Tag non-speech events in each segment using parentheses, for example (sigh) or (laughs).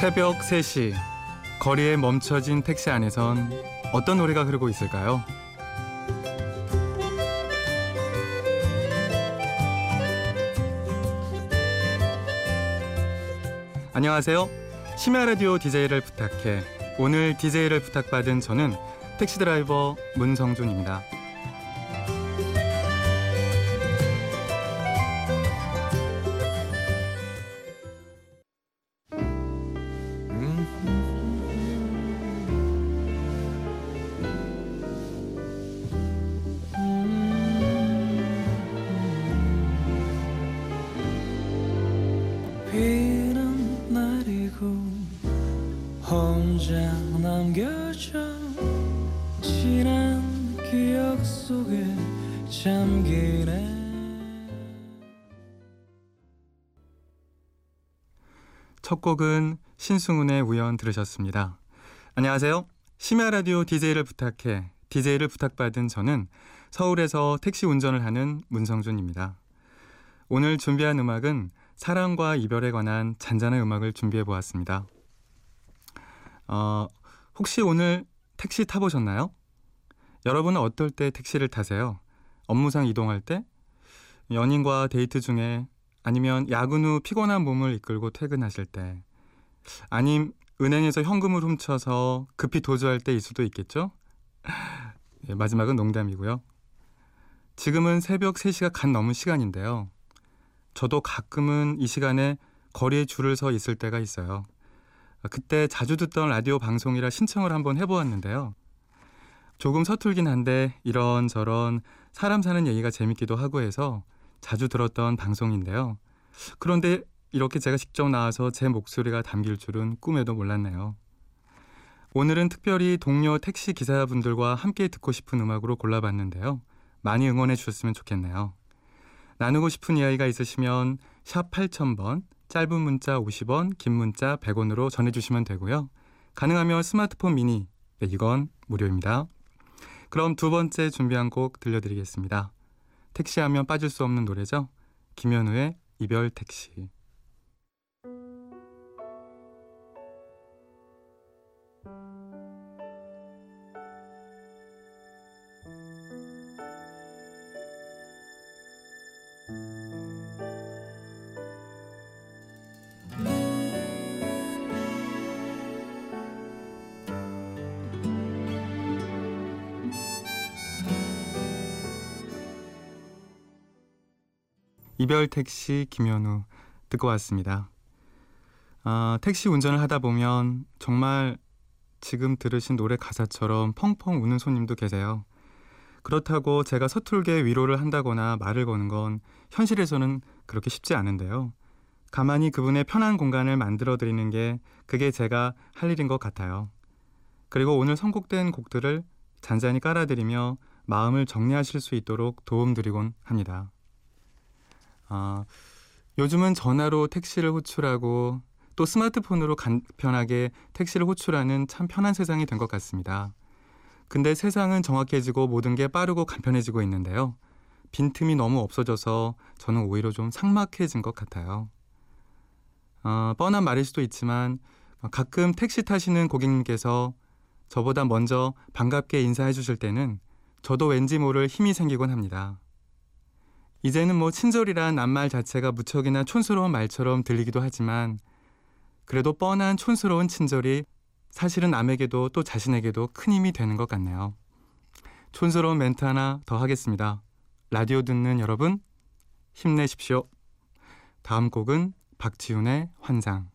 새벽 3시 거리에 멈춰진 택시 안에선 어떤 노래가 흐르고 있을까요? 안녕하세요. 심야 라디오 DJ를 부탁해. 오늘 DJ를 부탁받은 저는 택시 드라이버 문성준입니다. 속에 잠기네 첫 곡은 신승훈의 우연 들으셨습니다. 안녕하세요. 심야 라디오 DJ를 부탁해. DJ를 부탁받은 저는 서울에서 택시 운전을 하는 문성준입니다. 오늘 준비한 음악은 사랑과 이별에 관한 잔잔한 음악을 준비해 보았습니다. 어, 혹시 오늘 택시 타보셨나요? 여러분은 어떨 때 택시를 타세요? 업무상 이동할 때? 연인과 데이트 중에 아니면 야근 후 피곤한 몸을 이끌고 퇴근하실 때 아님 은행에서 현금을 훔쳐서 급히 도주할 때일 수도 있겠죠? (laughs) 예, 마지막은 농담이고요. 지금은 새벽 3시가 간 넘은 시간인데요. 저도 가끔은 이 시간에 거리에 줄을 서 있을 때가 있어요. 그때 자주 듣던 라디오 방송이라 신청을 한번 해보았는데요. 조금 서툴긴 한데 이런저런 사람 사는 얘기가 재밌기도 하고 해서 자주 들었던 방송인데요. 그런데 이렇게 제가 직접 나와서 제 목소리가 담길 줄은 꿈에도 몰랐네요. 오늘은 특별히 동료 택시 기사분들과 함께 듣고 싶은 음악으로 골라봤는데요. 많이 응원해 주셨으면 좋겠네요. 나누고 싶은 이야기가 있으시면 샵 8000번, 짧은 문자 50원, 긴 문자 100원으로 전해주시면 되고요. 가능하면 스마트폰 미니, 네, 이건 무료입니다. 그럼 두 번째 준비한 곡 들려드리겠습니다. 택시하면 빠질 수 없는 노래죠. 김현우의 이별 택시. 이별 택시 김현우 듣고 왔습니다. 아, 택시 운전을 하다 보면 정말 지금 들으신 노래 가사처럼 펑펑 우는 손님도 계세요. 그렇다고 제가 서툴게 위로를 한다거나 말을 거는 건 현실에서는 그렇게 쉽지 않은데요. 가만히 그분의 편한 공간을 만들어 드리는 게 그게 제가 할 일인 것 같아요. 그리고 오늘 선곡된 곡들을 잔잔히 깔아드리며 마음을 정리하실 수 있도록 도움드리곤 합니다. 아, 요즘은 전화로 택시를 호출하고 또 스마트폰으로 간편하게 택시를 호출하는 참 편한 세상이 된 것 같습니다. 근데 세상은 정확해지고 모든 게 빠르고 간편해지고 있는데요. 빈틈이 너무 없어져서 저는 오히려 좀 삭막해진 것 같아요. 어, 뻔한 말일 수도 있지만 가끔 택시 타시는 고객님께서 저보다 먼저 반갑게 인사해 주실 때는 저도 왠지 모를 힘이 생기곤 합니다. 이제는 뭐 친절이란 낱말 자체가 무척이나 촌스러운 말처럼 들리기도 하지만 그래도 뻔한 촌스러운 친절이 사실은 남에게도 또 자신에게도 큰 힘이 되는 것 같네요. 촌스러운 멘트 하나 더 하겠습니다. 라디오 듣는 여러분 힘내십시오. 다음 곡은 박지훈의 환상.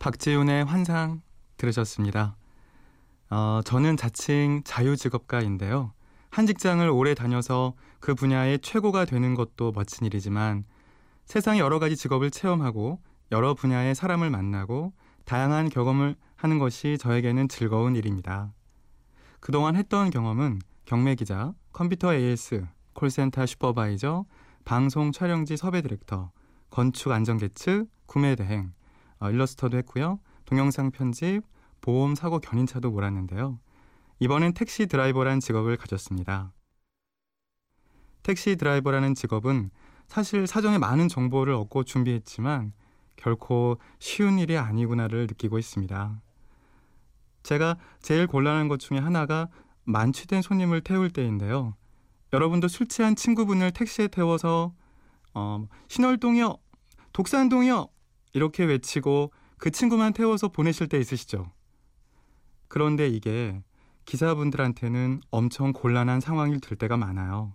박지훈의 환상 들으셨습니다. 어, 저는 자칭 자유직업가인데요. 한 직장을 오래 다녀서 그 분야의 최고가 되는 것도 멋진 일이지만 세상의 여러 가지 직업을 체험하고 여러 분야의 사람을 만나고 다양한 경험을 하는 것이 저에게는 즐거운 일입니다. 그동안 했던 경험은 경매 기자, 컴퓨터 AS, 콜센터 슈퍼바이저, 방송 촬영지 섭외 디렉터, 건축 안전계측, 구매 대행, 어, 일러스터도 했고요. 동영상 편집, 보험 사고 견인차도 몰았는데요. 이번엔 택시 드라이버란 직업을 가졌습니다. 택시 드라이버라는 직업은 사실 사전에 많은 정보를 얻고 준비했지만 결코 쉬운 일이 아니구나를 느끼고 있습니다. 제가 제일 곤란한 것 중에 하나가 만취된 손님을 태울 때인데요. 여러분도 술 취한 친구분을 택시에 태워서 어, 신월동이요, 독산동이요 이렇게 외치고 그 친구만 태워서 보내실 때 있으시죠? 그런데 이게 기사분들한테는 엄청 곤란한 상황이 될 때가 많아요.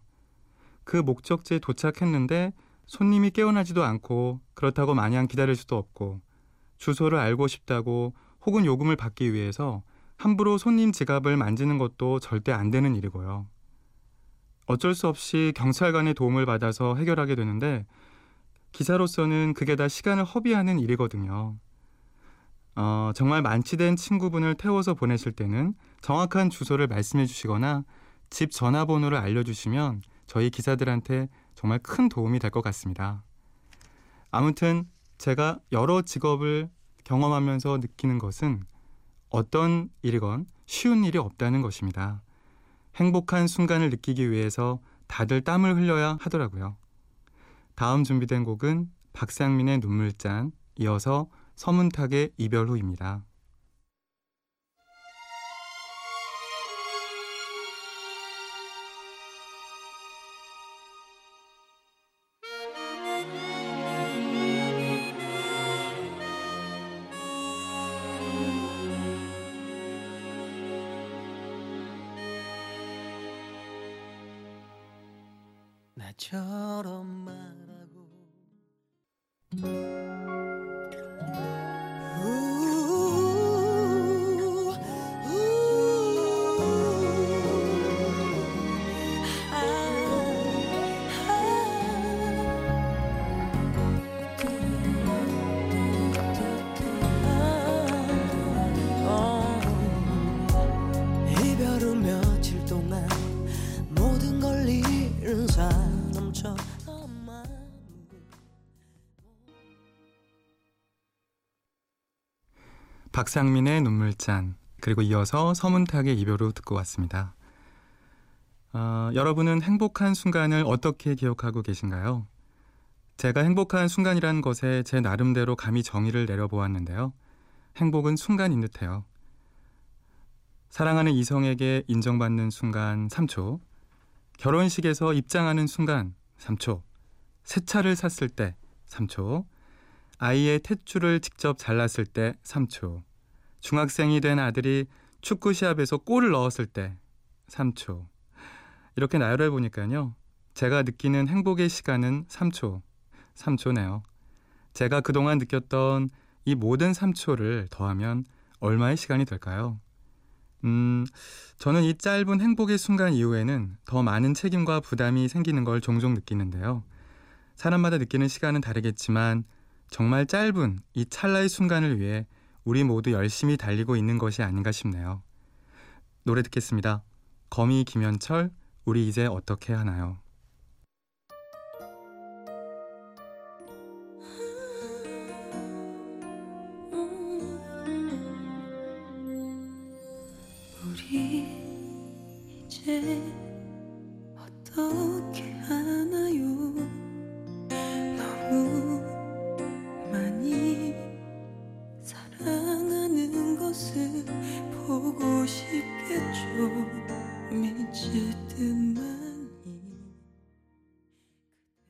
그 목적지에 도착했는데 손님이 깨어나지도 않고 그렇다고 마냥 기다릴 수도 없고 주소를 알고 싶다고 혹은 요금을 받기 위해서 함부로 손님 지갑을 만지는 것도 절대 안 되는 일이고요. 어쩔 수 없이 경찰관의 도움을 받아서 해결하게 되는데 기사로서는 그게 다 시간을 허비하는 일이거든요. 어, 정말 만취된 친구분을 태워서 보내실 때는 정확한 주소를 말씀해 주시거나 집 전화번호를 알려주시면 저희 기사들한테 정말 큰 도움이 될 것 같습니다. 아무튼 제가 여러 직업을 경험하면서 느끼는 것은 어떤 일이건 쉬운 일이 없다는 것입니다. 행복한 순간을 느끼기 위해서 다들 땀을 흘려야 하더라고요. 다음 준비된 곡은 박상민의 눈물잔, 이어서 서문탁의 이별 후입니다. 나처럼 말 박상민의 눈물잔 그리고 이어서 서문탁의 이별 후 듣고 왔습니다. 어, 여러분은 행복한 순간을 어떻게 기억하고 계신가요? 제가 행복한 순간이란 것에 제 나름대로 감히 정의를 내려보았는데요. 행복은 순간인 듯해요. 사랑하는 이성에게 인정받는 순간 3초, 결혼식에서 입장하는 순간 3초, 새 차를 샀을 때 3초, 아이의 탯줄을 직접 잘랐을 때 3초, 중학생이 된 아들이 축구 시합에서 골을 넣었을 때 3초. 이렇게 나열해 보니까요. 제가 느끼는 행복의 시간은 3초. 3초네요. 제가 그동안 느꼈던 이 모든 3초를 더하면 얼마의 시간이 될까요? 음, 저는 이 짧은 행복의 순간 이후에는 더 많은 책임과 부담이 생기는 걸 종종 느끼는데요. 사람마다 느끼는 시간은 다르겠지만 정말 짧은 이 찰나의 순간을 위해 우리 모두 열심히 달리고 있는 것이 아닌가 싶네요. 노래 듣겠습니다. 거미 김현철, 우리 이제 어떻게 하나요? 어떻게 하나요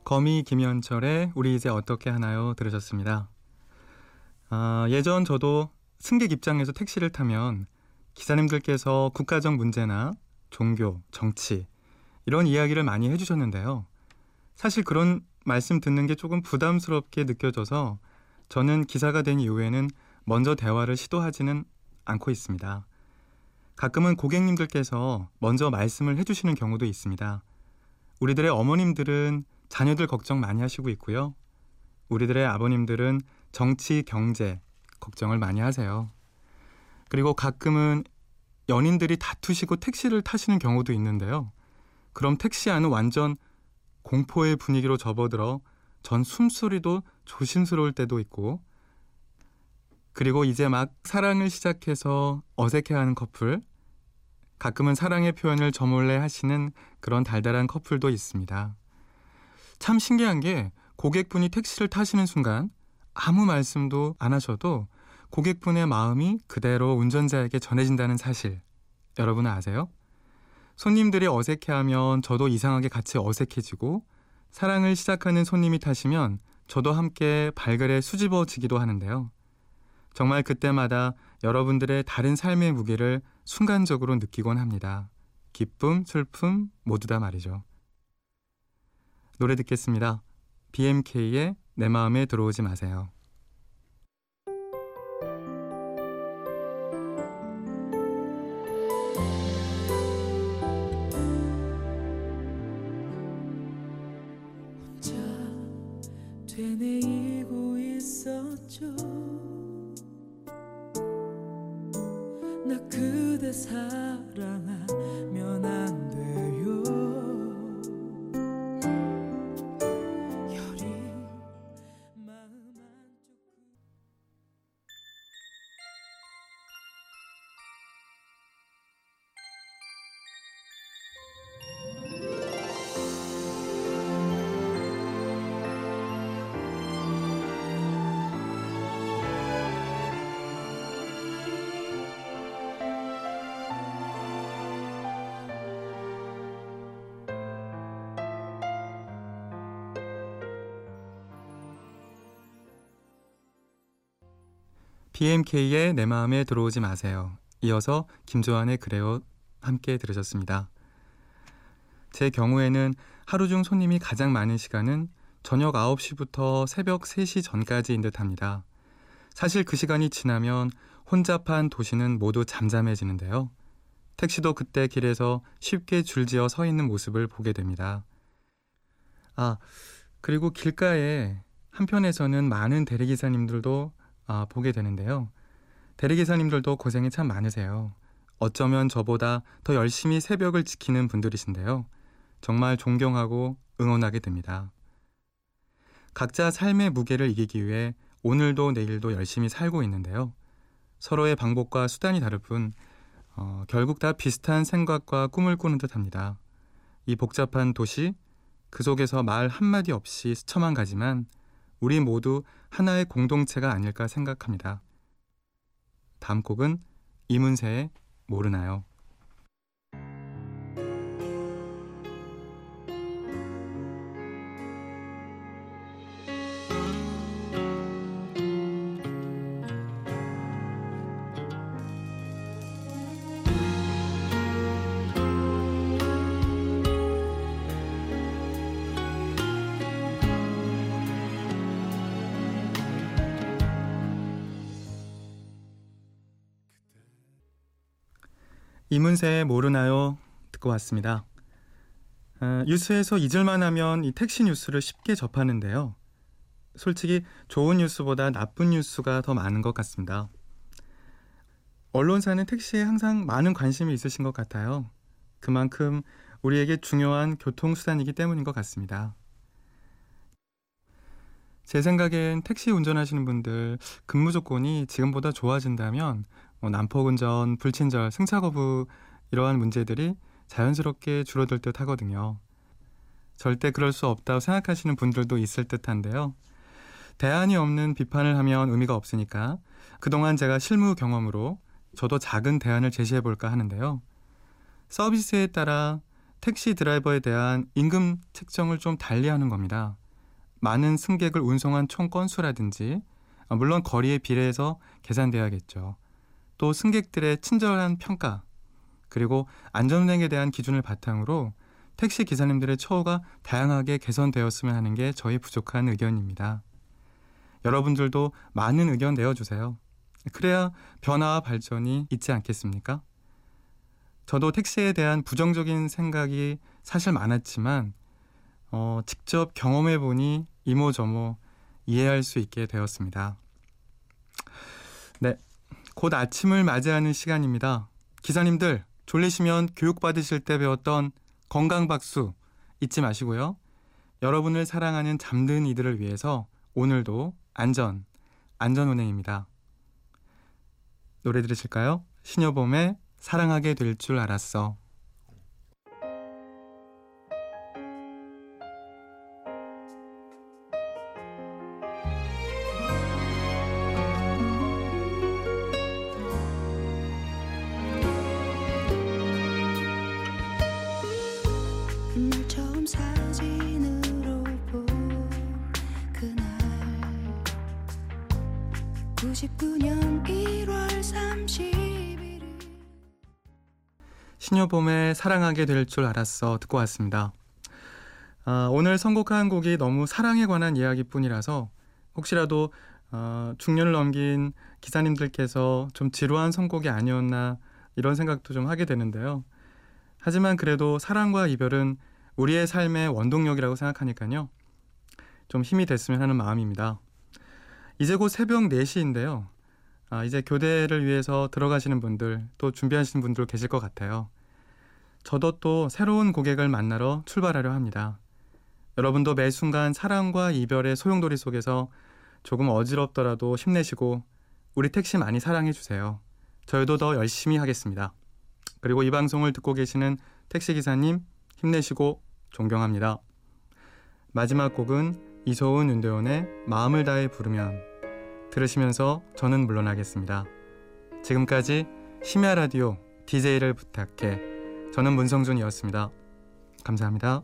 거미 김현철의 우리 이제 어떻게 하나요? 들으셨습니다. 아, 예전 저도 승객 입장에서 택시를 타면 기사님들께서 국가적 문제나 종교, 정치 이런 이야기를 많이 해주셨는데요. 사실 그런 말씀 듣는 게 조금 부담스럽게 느껴져서 저는 기사가 된 이후에는 먼저 대화를 시도하지는 않고 있습니다. 가끔은 고객님들께서 먼저 말씀을 해주시는 경우도 있습니다. 우리들의 어머님들은 자녀들 걱정 많이 하시고 있고요. 우리들의 아버님들은 정치, 경제 걱정을 많이 하세요. 그리고 가끔은 연인들이 다투시고 택시를 타시는 경우도 있는데요. 그럼 택시 안은 완전 공포의 분위기로 접어들어 전 숨소리도 조심스러울 때도 있고 그리고 이제 막 사랑을 시작해서 어색해하는 커플 가끔은 사랑의 표현을 저몰래 하시는 그런 달달한 커플도 있습니다. 참 신기한 게 고객분이 택시를 타시는 순간 아무 말씀도 안 하셔도 고객분의 마음이 그대로 운전자에게 전해진다는 사실 여러분은 아세요? 손님들이 어색해하면 저도 이상하게 같이 어색해지고 사랑을 시작하는 손님이 타시면 저도 함께 발그레 수집어지기도 하는데요. 정말 그때마다 여러분들의 다른 삶의 무게를 순간적으로 느끼곤 합니다. 기쁨, 슬픔 모두 다 말이죠. 노래 듣겠습니다. BMK의 내 마음에 들어오지 마세요. 나 그대 사랑하면 안 돼요 BMK의 내 마음에 들어오지 마세요. 이어서 김조한의 그래요 함께 들으셨습니다. 제 경우에는 하루 중 손님이 가장 많은 시간은 저녁 9시부터 새벽 3시 전까지인 듯 합니다. 사실 그 시간이 지나면 혼잡한 도시는 모두 잠잠해지는데요. 택시도 그때 길에서 쉽게 줄지어 서 있는 모습을 보게 됩니다. 아, 그리고 길가에 한편에서는 많은 대리기사님들도 아, 보게 되는데요. 대리기사님들도 고생이 참 많으세요. 어쩌면 저보다 더 열심히 새벽을 지키는 분들이신데요. 정말 존경하고 응원하게 됩니다. 각자 삶의 무게를 이기기 위해 오늘도 내일도 열심히 살고 있는데요. 서로의 방법과 수단이 다를 뿐 어, 결국 다 비슷한 생각과 꿈을 꾸는 듯합니다. 이 복잡한 도시 그 속에서 말 한마디 없이 스쳐만 가지만 우리 모두 하나의 공동체가 아닐까 생각합니다. 다음 곡은 이문세의 모르나요? 이문세의 모르나요? 듣고 왔습니다. 아, 뉴스에서 잊을만 하면 이 택시 뉴스를 쉽게 접하는데요. 솔직히 좋은 뉴스보다 나쁜 뉴스가 더 많은 것 같습니다. 언론사는 택시에 항상 많은 관심이 있으신 것 같아요. 그만큼 우리에게 중요한 교통수단이기 때문인 것 같습니다. 제 생각엔 택시 운전하시는 분들 근무 조건이 지금보다 좋아진다면 뭐 난폭운전, 불친절, 승차 거부 이러한 문제들이 자연스럽게 줄어들 듯 하거든요. 절대 그럴 수 없다고 생각하시는 분들도 있을 듯한데요. 대안이 없는 비판을 하면 의미가 없으니까 그동안 제가 실무 경험으로 저도 작은 대안을 제시해 볼까 하는데요. 서비스에 따라 택시 드라이버에 대한 임금 책정을 좀 달리 하는 겁니다. 많은 승객을 운송한 총 건수라든지 물론 거리에 비례해서 계산돼야겠죠. 또 승객들의 친절한 평가 그리고 안전운행에 대한 기준을 바탕으로 택시 기사님들의 처우가 다양하게 개선되었으면 하는 게 저희 부족한 의견입니다. 여러분들도 많은 의견 내어주세요. 그래야 변화와 발전이 있지 않겠습니까? 저도 택시에 대한 부정적인 생각이 사실 많았지만 어, 직접 경험해 보니 이모저모 이해할 수 있게 되었습니다. 곧 아침을 맞이하는 시간입니다. 기사님들 졸리시면 교육 받으실 때 배웠던 건강 박수 잊지 마시고요. 여러분을 사랑하는 잠든 이들을 위해서 오늘도 안전 안전 운행입니다. 노래 들으실까요? 신여범의 사랑하게 될 줄 알았어. 신여범의 사랑하게 될 줄 알았어 듣고 왔습니다. 아, 오늘 선곡한 곡이 너무 사랑에 관한 이야기뿐이라서 혹시라도 어, 중년을 넘긴 기사님들께서 좀 지루한 선곡이 아니었나 이런 생각도 좀 하게 되는데요. 하지만 그래도 사랑과 이별은 우리의 삶의 원동력이라고 생각하니까요. 좀 힘이 됐으면 하는 마음입니다. 이제 곧 새벽 4시인데요. 아, 이제 교대를 위해서 들어가시는 분들 또 준비하시는 분들 계실 것 같아요. 저도 또 새로운 고객을 만나러 출발하려 합니다. 여러분도 매 순간 사랑과 이별의 소용돌이 속에서 조금 어지럽더라도 힘내시고 우리 택시 많이 사랑해 주세요. 저희도 더 열심히 하겠습니다. 그리고 이 방송을 듣고 계시는 택시 기사님 힘내시고 존경합니다. 마지막 곡은 이소은 윤도현의 마음을 다해 부르면 들으시면서 저는 물러나겠습니다. 지금까지 심야 라디오 DJ를 부탁해 저는 문성준이었습니다. 감사합니다.